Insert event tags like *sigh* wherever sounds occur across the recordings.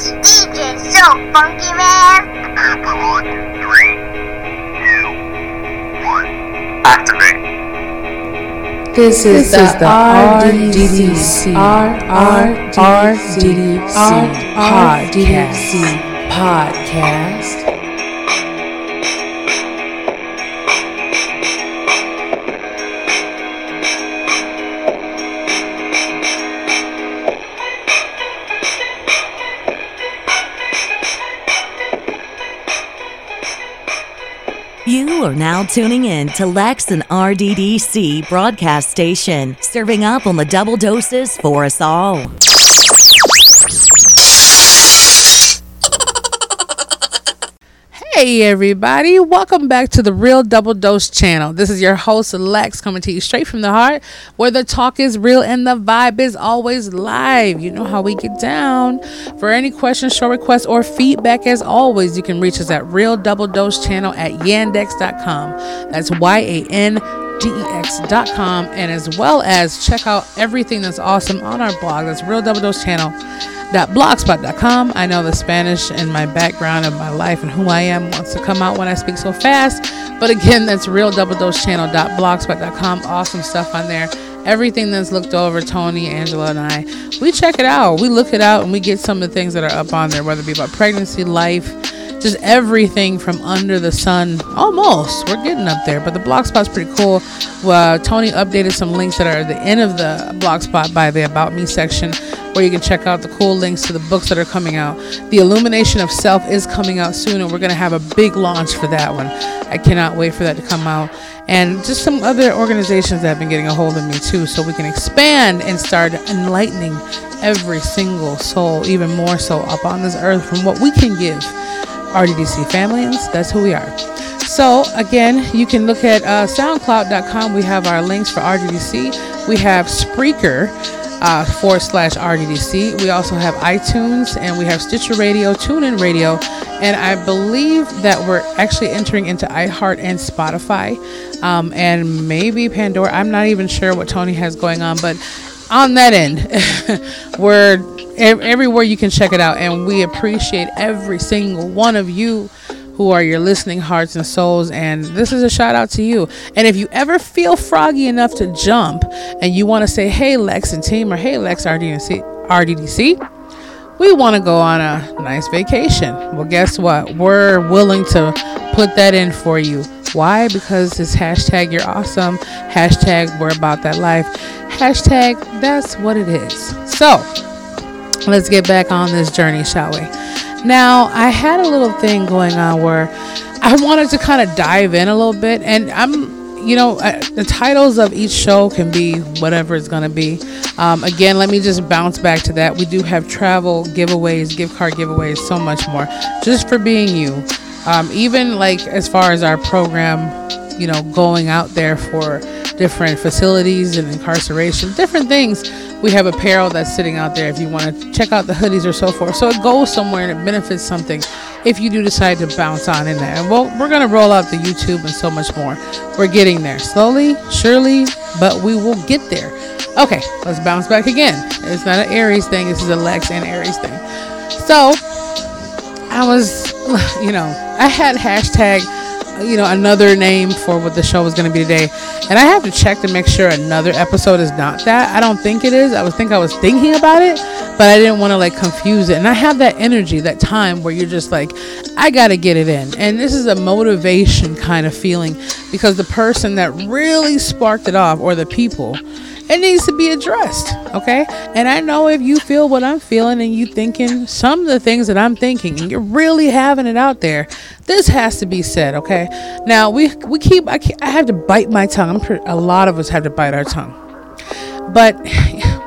This DJ so funky, man. Three, two, one. Activate. This is the RDDC RRDDC podcast. podcast. Are now tuning in to Lex and RDDC broadcast station, serving up on the double doses for us all. Hey everybody, welcome back to the Real Double Dose channel. This is your host Lex coming to you straight from the heart where the talk is real and the vibe is always live. You know how we get down. For any questions, show requests, or feedback, as always, you can reach us at Real Double Dose channel at yandex.com. That's Y A N dex.com and as well as check out everything that's awesome on our blog that's real double dose channel blogspot.com. I know the Spanish in my background and my life and who I am wants to come out when I speak so fast. But again, that's real double dose channel.blogspot.com. Awesome stuff on there. Everything that's looked over, Tony, Angela, and I, we check it out. We look it out and we get some of the things that are up on there, whether it be about pregnancy, life, just everything from under the sun. Almost, we're getting up there, but the blogspot's pretty cool. Well, Tony updated some links that are at the end of the blog spot by the About Me section, where you can check out the cool links to the books that are coming out. The Illumination of Self is coming out soon, and we're going to have a big launch for that one. I cannot wait for that to come out. And just some other organizations that have been getting a hold of me too, so we can expand and start enlightening every single soul, even more so up on this earth from what we can give. RDDC Families. That's who we are. So, again, you can look at uh, SoundCloud.com. We have our links for RDDC. We have Spreaker uh, forward slash RDDC. We also have iTunes and we have Stitcher Radio, TuneIn Radio, and I believe that we're actually entering into iHeart and Spotify um, and maybe Pandora. I'm not even sure what Tony has going on, but on that end, *laughs* we're everywhere you can check it out. And we appreciate every single one of you who are your listening hearts and souls. And this is a shout out to you. And if you ever feel froggy enough to jump and you want to say, hey, Lex and team, or hey, Lex RDDC, RDDC we want to go on a nice vacation. Well, guess what? We're willing to put that in for you. Why? Because it's hashtag you're awesome, hashtag we're about that life, hashtag that's what it is. So, let's get back on this journey, shall we? Now, I had a little thing going on where I wanted to kind of dive in a little bit, and I'm, you know, the titles of each show can be whatever it's going to be. Um, again, let me just bounce back to that. We do have travel giveaways, gift card giveaways, so much more, just for being you. Um, even like as far as our program, you know, going out there for different facilities and incarceration, different things we have apparel that's sitting out there if you want to check out the hoodies or so forth. So it goes somewhere and it benefits something if you do decide to bounce on in there. And well, we're going to roll out the YouTube and so much more. We're getting there slowly, surely, but we will get there. Okay, let's bounce back again. It's not an Aries thing, this is a Lex and Aries thing. So I was, *laughs* you know, I had hashtag you know, another name for what the show was going to be today. And I have to check to make sure another episode is not that. I don't think it is. I was think I was thinking about it, but I didn't want to like confuse it. And I have that energy, that time where you're just like, I got to get it in. And this is a motivation kind of feeling because the person that really sparked it off or the people it needs to be addressed okay? And i know if you feel what i'm feeling and you thinking some of the things that i'm thinking and you're really having it out there this has to be said okay? Now we we keep i, keep, I have to bite my tongue. A lot of us have to bite our tongue. But *sighs*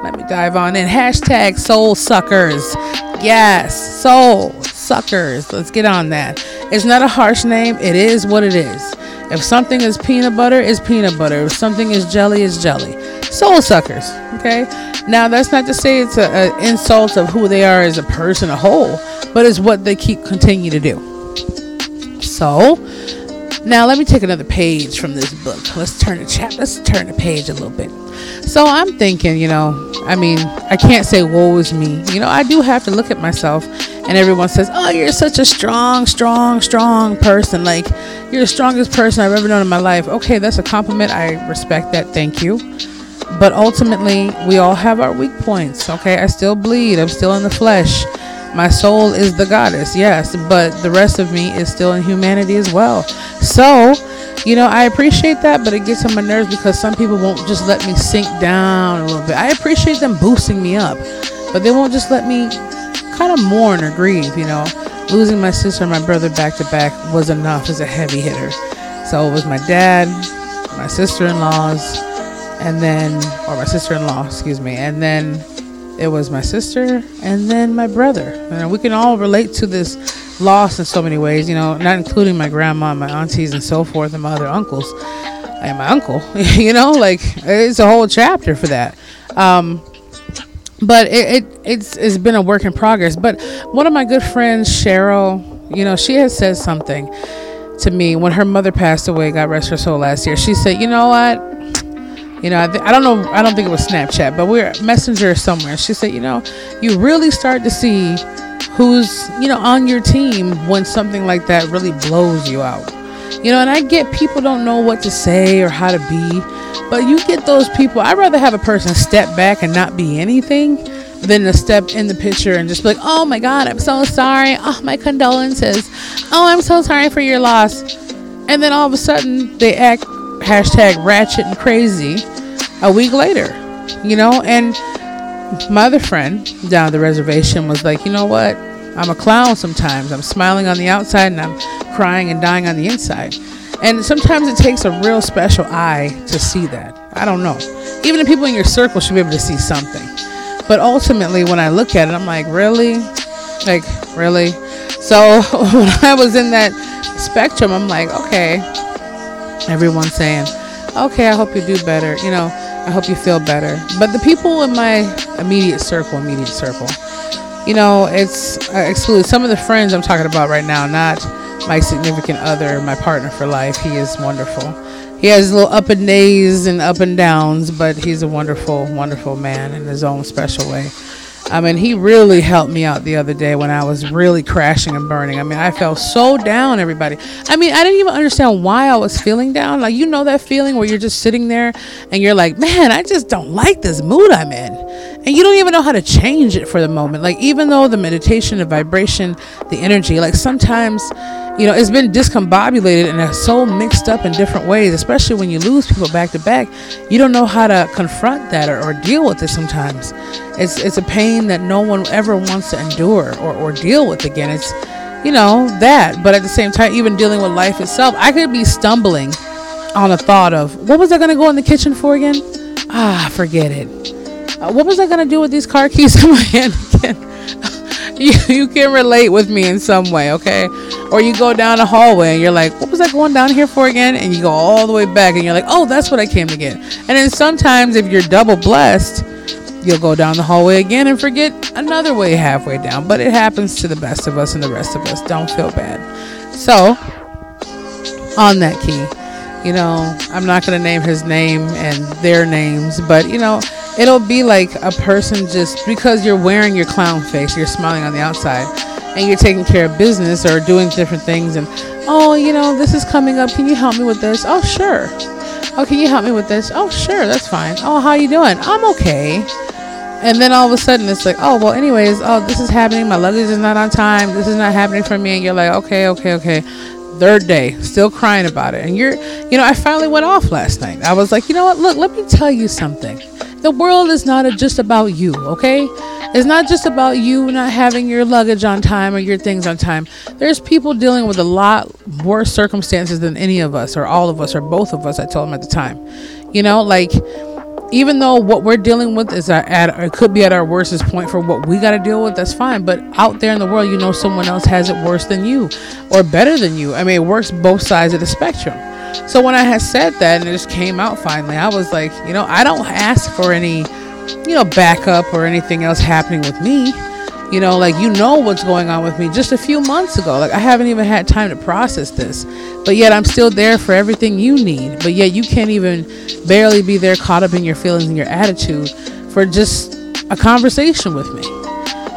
let me dive on in. Hashtag soul suckers. Yes soul suckers. Let's get on that. It's not a harsh name. It is what it is. If something is peanut butter, it's peanut butter. If something is jelly, it's jelly. Soul suckers. Okay. Now that's not to say it's an insult of who they are as a person, a whole, but it's what they keep continue to do. So now let me take another page from this book. Let's turn the chat. Let's turn the page a little bit. So I'm thinking, you know, I mean, I can't say woe is me. You know, I do have to look at myself and everyone says, "Oh, you're such a strong, strong, strong person. Like you're the strongest person I've ever known in my life." Okay, that's a compliment. I respect that. Thank you. But ultimately, we all have our weak points. Okay, I still bleed. I'm still in the flesh. My soul is the goddess, yes, but the rest of me is still in humanity as well. So, you know, I appreciate that, but it gets on my nerves because some people won't just let me sink down a little bit. I appreciate them boosting me up, but they won't just let me kind of mourn or grieve, you know. Losing my sister and my brother back to back was enough as a heavy hitter. So it was my dad, my sister in laws, and then, or my sister in law, excuse me, and then it was my sister and then my brother. And we can all relate to this loss in so many ways, you know, not including my grandma, my aunties, and so forth, and my other uncles, and my uncle, *laughs* you know, like it's a whole chapter for that. Um, but it, it it's it's been a work in progress. But one of my good friends, Cheryl, you know, she has said something to me when her mother passed away, God rest her soul, last year. She said, "You know what? You know, I, th- I don't know. I don't think it was Snapchat, but we're messenger somewhere." She said, "You know, you really start to see who's you know on your team when something like that really blows you out." You know, and I get people don't know what to say or how to be, but you get those people. I'd rather have a person step back and not be anything than to step in the picture and just be like, oh my God, I'm so sorry. Oh, my condolences. Oh, I'm so sorry for your loss. And then all of a sudden they act hashtag ratchet and crazy a week later, you know? And my other friend down the reservation was like, you know what? I'm a clown sometimes. I'm smiling on the outside and I'm crying and dying on the inside. And sometimes it takes a real special eye to see that. I don't know. Even the people in your circle should be able to see something. But ultimately, when I look at it, I'm like, really? Like, really? So *laughs* when I was in that spectrum, I'm like, okay. Everyone's saying, okay, I hope you do better. You know, I hope you feel better. But the people in my immediate circle, immediate circle, you know, it's uh, excluded. Some of the friends I'm talking about right now, not my significant other, my partner for life. He is wonderful. He has little up and days and up and downs, but he's a wonderful, wonderful man in his own special way. I mean, he really helped me out the other day when I was really crashing and burning. I mean, I felt so down, everybody. I mean, I didn't even understand why I was feeling down. Like, you know, that feeling where you're just sitting there and you're like, man, I just don't like this mood I'm in. And you don't even know how to change it for the moment. Like, even though the meditation, the vibration, the energy, like sometimes, you know, it's been discombobulated and it's so mixed up in different ways, especially when you lose people back to back. You don't know how to confront that or, or deal with it sometimes. It's, it's a pain that no one ever wants to endure or, or deal with again. It's, you know, that. But at the same time, even dealing with life itself, I could be stumbling on a thought of what was I going to go in the kitchen for again? Ah, forget it. Uh, what was I going to do with these car keys *laughs* in my hand? *laughs* you, you can relate with me in some way, okay? Or you go down a hallway and you're like, what was I going down here for again? And you go all the way back and you're like, oh, that's what I came to get. And then sometimes if you're double blessed, you'll go down the hallway again and forget another way halfway down. But it happens to the best of us and the rest of us. Don't feel bad. So, on that key, you know, I'm not going to name his name and their names, but you know, it'll be like a person just because you're wearing your clown face, you're smiling on the outside, and you're taking care of business or doing different things, and oh, you know, this is coming up. Can you help me with this? Oh, sure. Oh, can you help me with this? Oh, sure, that's fine. Oh, how you doing? I'm okay. And then all of a sudden it's like, oh well, anyways, oh this is happening. My luggage is not on time. This is not happening for me. And you're like, okay, okay, okay. Third day, still crying about it. And you're, you know, I finally went off last night. I was like, you know what? Look, let me tell you something. The world is not just about you, okay? It's not just about you not having your luggage on time or your things on time. There's people dealing with a lot worse circumstances than any of us, or all of us, or both of us. I told them at the time. You know, like even though what we're dealing with is at it could be at our worstest point for what we got to deal with, that's fine. But out there in the world, you know, someone else has it worse than you or better than you. I mean, it works both sides of the spectrum. So when I had said that and it just came out finally, I was like, you know, I don't ask for any, you know, backup or anything else happening with me. You know, like you know what's going on with me just a few months ago. Like I haven't even had time to process this. But yet I'm still there for everything you need. But yet you can't even barely be there caught up in your feelings and your attitude for just a conversation with me.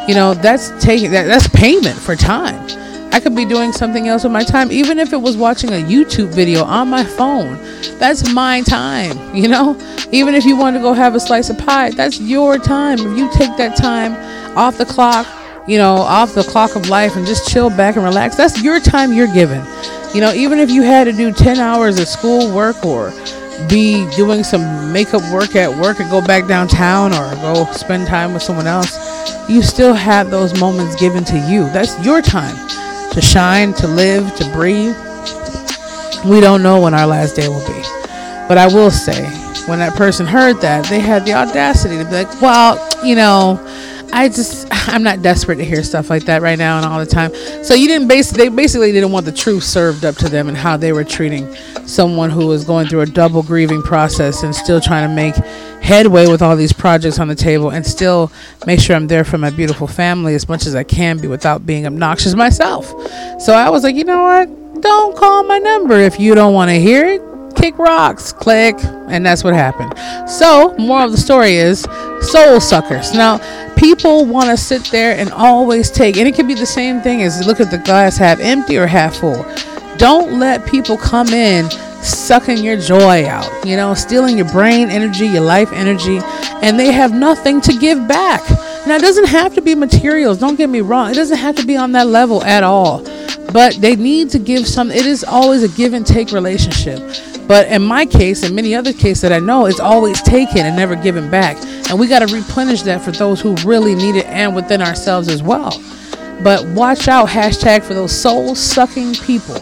You know, that's taking that that's payment for time. I could be doing something else with my time, even if it was watching a YouTube video on my phone. That's my time, *laughs* you know? Even if you want to go have a slice of pie, that's your time. If you take that time off the clock, you know, off the clock of life and just chill back and relax, that's your time you're given. You know, even if you had to do 10 hours of school work or be doing some makeup work at work and go back downtown or go spend time with someone else, you still have those moments given to you. That's your time to shine, to live, to breathe. We don't know when our last day will be. But I will say, when that person heard that, they had the audacity to be like, well, you know, I just I'm not desperate to hear stuff like that right now and all the time. So you didn't base they basically didn't want the truth served up to them and how they were treating someone who was going through a double grieving process and still trying to make headway with all these projects on the table and still make sure I'm there for my beautiful family as much as I can be without being obnoxious myself. So I was like, you know what? Don't call my number if you don't want to hear it kick rocks, click, and that's what happened. So, more of the story is soul suckers. Now, people want to sit there and always take, and it could be the same thing as look at the glass half empty or half full. Don't let people come in sucking your joy out, you know, stealing your brain energy, your life energy, and they have nothing to give back. Now, it doesn't have to be materials, don't get me wrong, it doesn't have to be on that level at all, but they need to give some, it is always a give and take relationship. But in my case, and many other cases that I know, it's always taken and never given back. And we got to replenish that for those who really need it and within ourselves as well. But watch out, hashtag for those soul sucking people,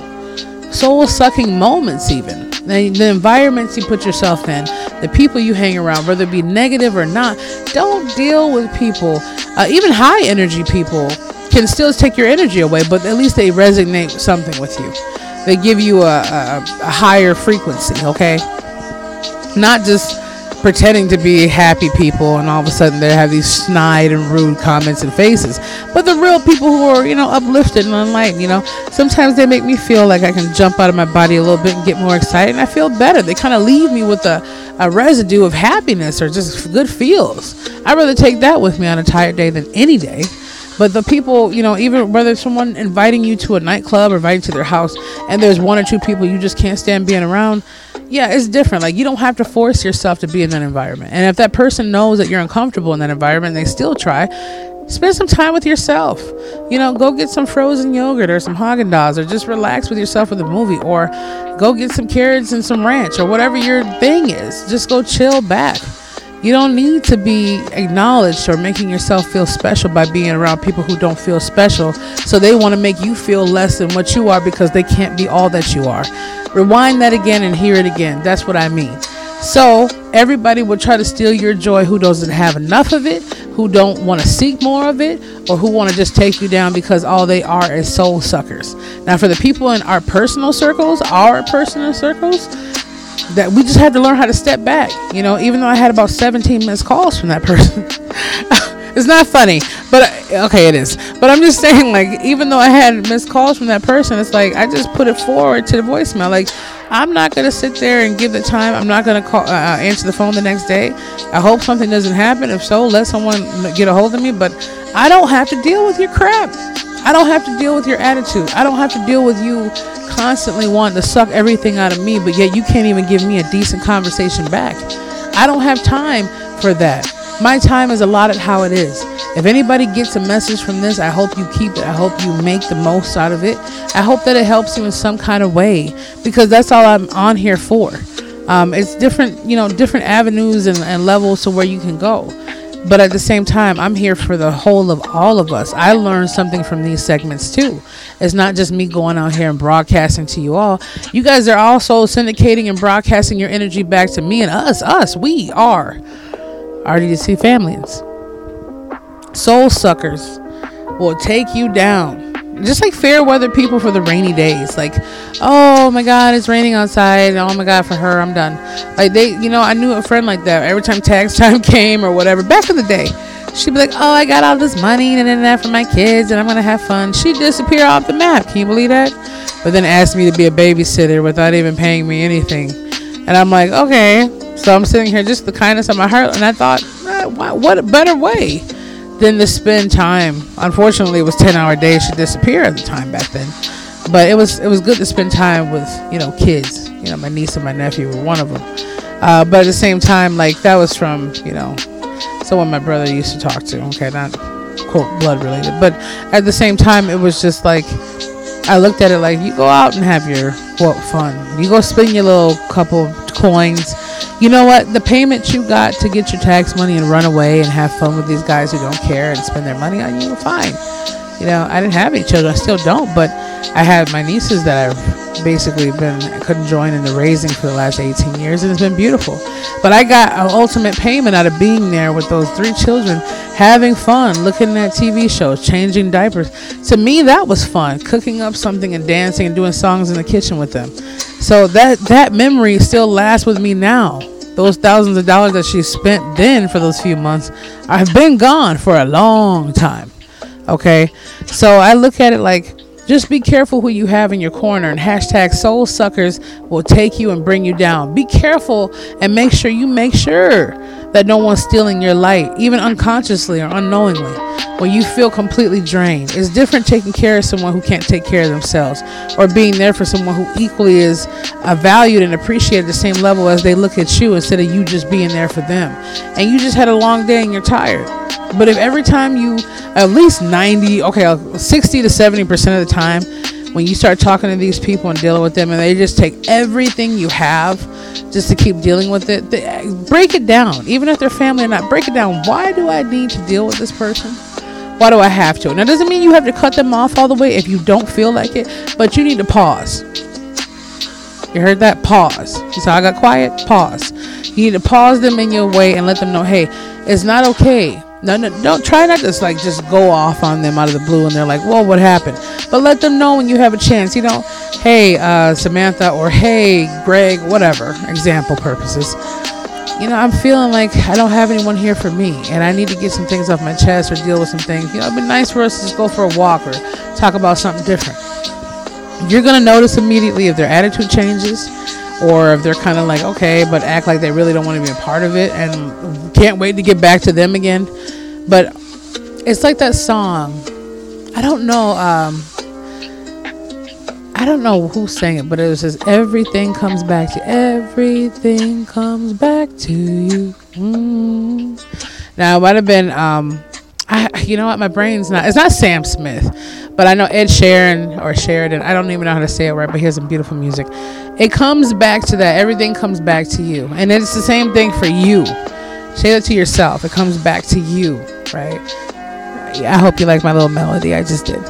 soul sucking moments, even. The, the environments you put yourself in, the people you hang around, whether it be negative or not, don't deal with people, uh, even high energy people can still take your energy away, but at least they resonate something with you they give you a, a, a higher frequency, okay? Not just pretending to be happy people and all of a sudden they have these snide and rude comments and faces. But the real people who are you know uplifted and enlightened you know sometimes they make me feel like i can jump out of my body a little bit and get more excited and i feel better. They kind of leave me with a, a residue of happiness or just good feels. I'd rather take that with me on a tired day than any day but the people, you know, even whether someone inviting you to a nightclub or inviting to their house and there's one or two people you just can't stand being around, yeah, it's different. Like you don't have to force yourself to be in that environment. And if that person knows that you're uncomfortable in that environment, they still try. Spend some time with yourself. You know, go get some frozen yogurt or some Haagen Dazs, or just relax with yourself with a movie, or go get some carrots and some ranch, or whatever your thing is. Just go chill back. You don't need to be acknowledged or making yourself feel special by being around people who don't feel special. So they want to make you feel less than what you are because they can't be all that you are. Rewind that again and hear it again. That's what I mean. So everybody will try to steal your joy who doesn't have enough of it, who don't want to seek more of it, or who want to just take you down because all they are is soul suckers. Now, for the people in our personal circles, our personal circles, that we just had to learn how to step back. You know, even though I had about 17 missed calls from that person. *laughs* it's not funny, but okay, it is. But I'm just *laughs* saying, like, even though I had missed calls from that person, it's like I just put it forward to the voicemail. Like, I'm not gonna sit there and give the time. I'm not gonna call, uh, uh answer the phone the next day. I hope something doesn't happen. If so, let someone get a hold of me. But I don't have to deal with your crap. I don't have to deal with your attitude. I don't have to deal with you constantly wanting to suck everything out of me, but yet you can't even give me a decent conversation back. I don't have time for that. My time is allotted how it is. If anybody gets a message from this, I hope you keep it. I hope you make the most out of it. I hope that it helps you in some kind of way because that's all I'm on here for. Um, it's different, you know, different avenues and, and levels to where you can go. But at the same time, I'm here for the whole of all of us. I learned something from these segments too. It's not just me going out here and broadcasting to you all. You guys are also syndicating and broadcasting your energy back to me and us. Us, we are RDC families. Soul suckers will take you down just like fair weather people for the rainy days. Like, oh my God, it's raining outside. Oh my God, for her, I'm done. Like they, you know, I knew a friend like that. Every time tax *laughs* time came or whatever, back in the day, she'd be like, oh, I got all this money and then that for my kids and I'm gonna have fun. She'd disappear off the map. Can you believe that? But then asked me to be a babysitter without even paying me anything. And I'm like, okay. So I'm sitting here, just the kindness of my heart, and I thought, what a better way than to spend time. Unfortunately, it was 10 hour days. She disappeared at the time back then. But it was it was good to spend time with you know kids. You know, my niece and my nephew were one of them. Uh, but at the same time, like that was from you know someone my brother used to talk to. Okay, not quote blood related, but at the same time, it was just like I looked at it like you go out and have your what fun. You go spend your little couple coins. You know what? The payment you got to get your tax money and run away and have fun with these guys who don't care and spend their money on you, fine. You know, I didn't have any children. I still don't, but I have my nieces that I've basically been couldn't join in the raising for the last 18 years, and it's been beautiful. But I got an ultimate payment out of being there with those three children, having fun, looking at TV shows, changing diapers. To me, that was fun. Cooking up something and dancing and doing songs in the kitchen with them. So that that memory still lasts with me now. Those thousands of dollars that she spent then for those few months, I've been gone for a long time. Okay, so I look at it like just be careful who you have in your corner and hashtag soul suckers will take you and bring you down. Be careful and make sure you make sure that no one's stealing your light, even unconsciously or unknowingly, when you feel completely drained. It's different taking care of someone who can't take care of themselves or being there for someone who equally is uh, valued and appreciated the same level as they look at you instead of you just being there for them. And you just had a long day and you're tired. But if every time you, at least 90, okay, 60 to 70% of the time, when you start talking to these people and dealing with them, and they just take everything you have just to keep dealing with it, they, break it down. Even if they're family or not, break it down. Why do I need to deal with this person? Why do I have to? Now, doesn't mean you have to cut them off all the way if you don't feel like it, but you need to pause. You heard that? Pause. You saw I got quiet? Pause. You need to pause them in your way and let them know, hey, it's not okay no, no, don't try not to like just go off on them out of the blue and they're like, "Whoa, what happened?" But let them know when you have a chance. You know, hey, uh, Samantha, or hey, Greg, whatever. Example purposes. You know, I'm feeling like I don't have anyone here for me, and I need to get some things off my chest or deal with some things. You know, it'd be nice for us to just go for a walk or talk about something different. You're gonna notice immediately if their attitude changes or if they're kind of like okay but act like they really don't want to be a part of it and can't wait to get back to them again. But it's like that song i don't know um i don't know who sang it but it says everything comes back to everything comes back to you. Mm. now it might have been um I, you know what my brain's not it's not sam smith but I know Ed Sheeran or Sheridan. I don't even know how to say it right, but he has some beautiful music. It comes back to that. Everything comes back to you, and it's the same thing for you. Say that to yourself. It comes back to you, right? I hope you like my little melody. I just did. *laughs*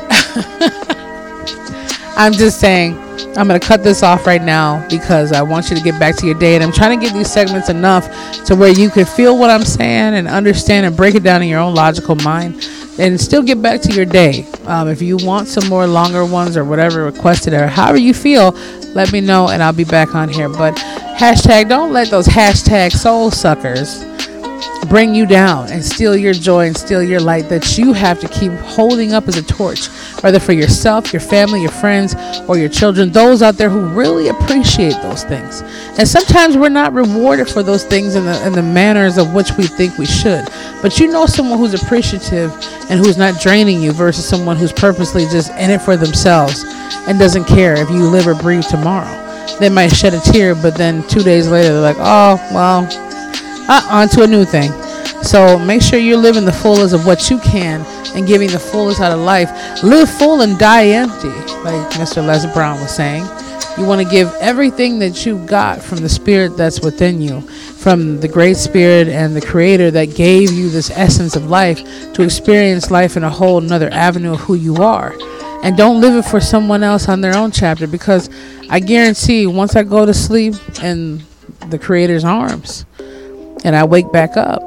I'm just saying. I'm going to cut this off right now because I want you to get back to your day. And I'm trying to get these segments enough to where you can feel what I'm saying and understand and break it down in your own logical mind and still get back to your day. Um, if you want some more longer ones or whatever requested or however you feel, let me know and I'll be back on here. But hashtag, don't let those hashtag soul suckers bring you down and steal your joy and steal your light that you have to keep holding up as a torch, whether for yourself, your family, your friends, or your children, those out there who really appreciate those things. And sometimes we're not rewarded for those things in the, in the manners of which we think we should. But you know someone who's appreciative and who's not draining you versus someone who's purposely just in it for themselves and doesn't care if you live or breathe tomorrow. They might shed a tear, but then two days later they're like, oh, well, uh, on to a new thing. So make sure you're living the fullest of what you can and giving the fullest out of life. Live full and die empty, like Mr. Les Brown was saying. You want to give everything that you got from the spirit that's within you, from the great spirit and the creator that gave you this essence of life to experience life in a whole another avenue of who you are. And don't live it for someone else on their own chapter because I guarantee once I go to sleep in the creator's arms, and I wake back up,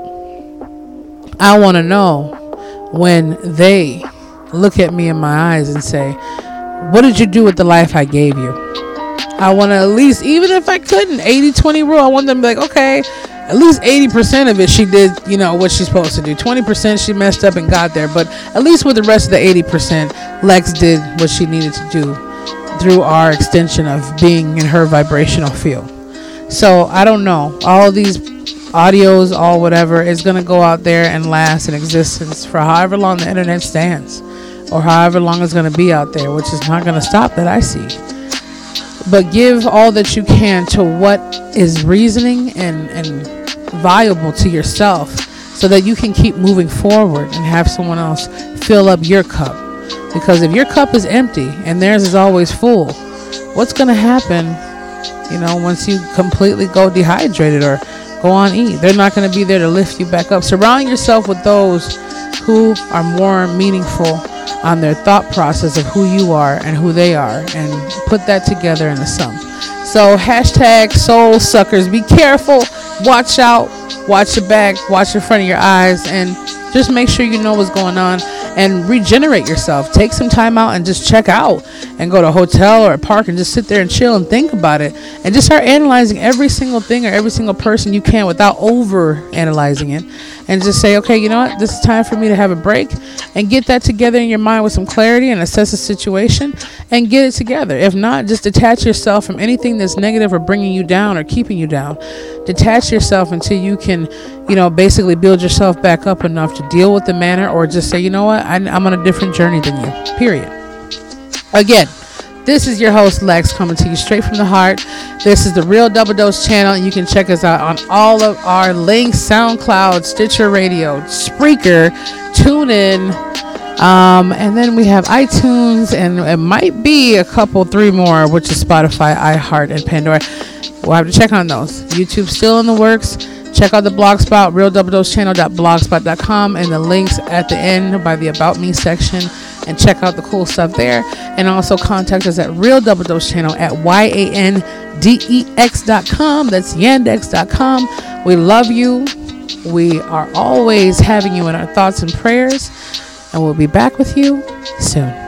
I want to know when they look at me in my eyes and say, What did you do with the life I gave you? I want to at least, even if I couldn't, 80 20 rule, I want them to be like, Okay, at least 80% of it she did, you know, what she's supposed to do. 20% she messed up and got there, but at least with the rest of the 80%, Lex did what she needed to do through our extension of being in her vibrational field. So I don't know. All these audios, all whatever, is going to go out there and last in existence for however long the internet stands or however long it's going to be out there, which is not going to stop that I see. But give all that you can to what is reasoning and, and viable to yourself so that you can keep moving forward and have someone else fill up your cup. Because if your cup is empty and theirs is always full, what's going to happen, you know, once you completely go dehydrated or go on eat? They're not going to be there to lift you back up. Surround yourself with those who are more meaningful on their thought process of who you are and who they are and put that together in a sum. So hashtag soul suckers, be careful, watch out, watch your back, watch in front of your eyes, and just make sure you know what's going on and regenerate yourself. Take some time out and just check out and go to a hotel or a park and just sit there and chill and think about it and just start analyzing every single thing or every single person you can without over analyzing it and just say, okay, you know what, this is time for me to have a break and get that together in your mind with some clarity and assess the situation and get it together. If not, just detach yourself from anything that's negative or bringing you down or keeping you down. Detach yourself until you can, you know, basically build yourself back up enough to deal with the manner or just say, you know what, I, I'm on a different journey than you, period. Again, this is your host Lex coming to you straight from the heart. This is the Real Double Dose channel, you can check us out on all of our links: SoundCloud, Stitcher Radio, Spreaker, TuneIn, um, and then we have iTunes, and it might be a couple, three more, which is Spotify, iHeart, and Pandora. We'll have to check on those. YouTube still in the works. Check out the blogspot, realdoubledosechannel.blogspot.com, and the links at the end by the About Me section and check out the cool stuff there. And also contact us at Real Double Dose Channel at Y-A-N-D-E-X.com. That's yandex.com. We love you. We are always having you in our thoughts and prayers. And we'll be back with you soon.